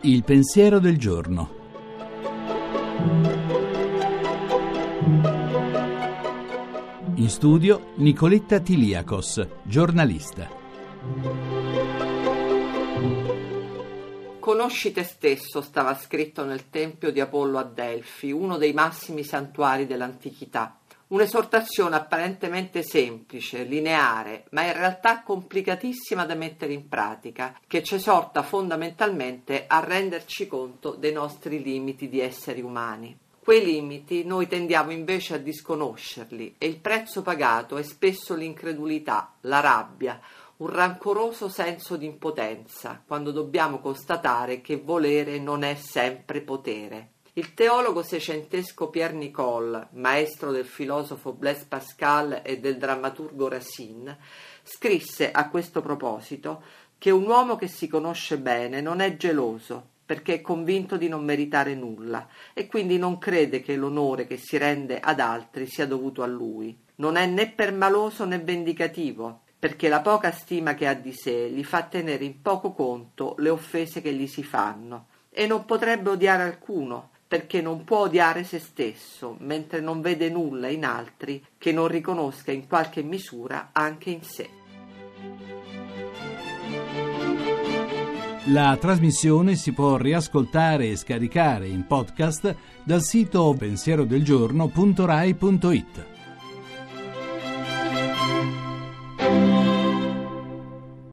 Il pensiero del giorno. In studio Nicoletta Tiliakos, giornalista. Conosci te stesso, stava scritto nel tempio di Apollo a Delfi, uno dei massimi santuari dell'antichità. Un'esortazione apparentemente semplice, lineare, ma in realtà complicatissima da mettere in pratica, che ci esorta fondamentalmente a renderci conto dei nostri limiti di esseri umani. Quei limiti noi tendiamo invece a disconoscerli e il prezzo pagato è spesso l'incredulità, la rabbia, un rancoroso senso di impotenza quando dobbiamo constatare che volere non è sempre potere. Il teologo seicentesco Pierre Nicole, maestro del filosofo Blaise Pascal e del drammaturgo Racine, scrisse a questo proposito che un uomo che si conosce bene non è geloso, perché è convinto di non meritare nulla e quindi non crede che l'onore che si rende ad altri sia dovuto a lui. Non è né permaloso né vendicativo, perché la poca stima che ha di sé gli fa tenere in poco conto le offese che gli si fanno. E non potrebbe odiare alcuno, perché non può odiare se stesso, mentre non vede nulla in altri che non riconosca in qualche misura anche in sé. La trasmissione si può riascoltare e scaricare in podcast dal sito pensierodelgiorno.rai.it.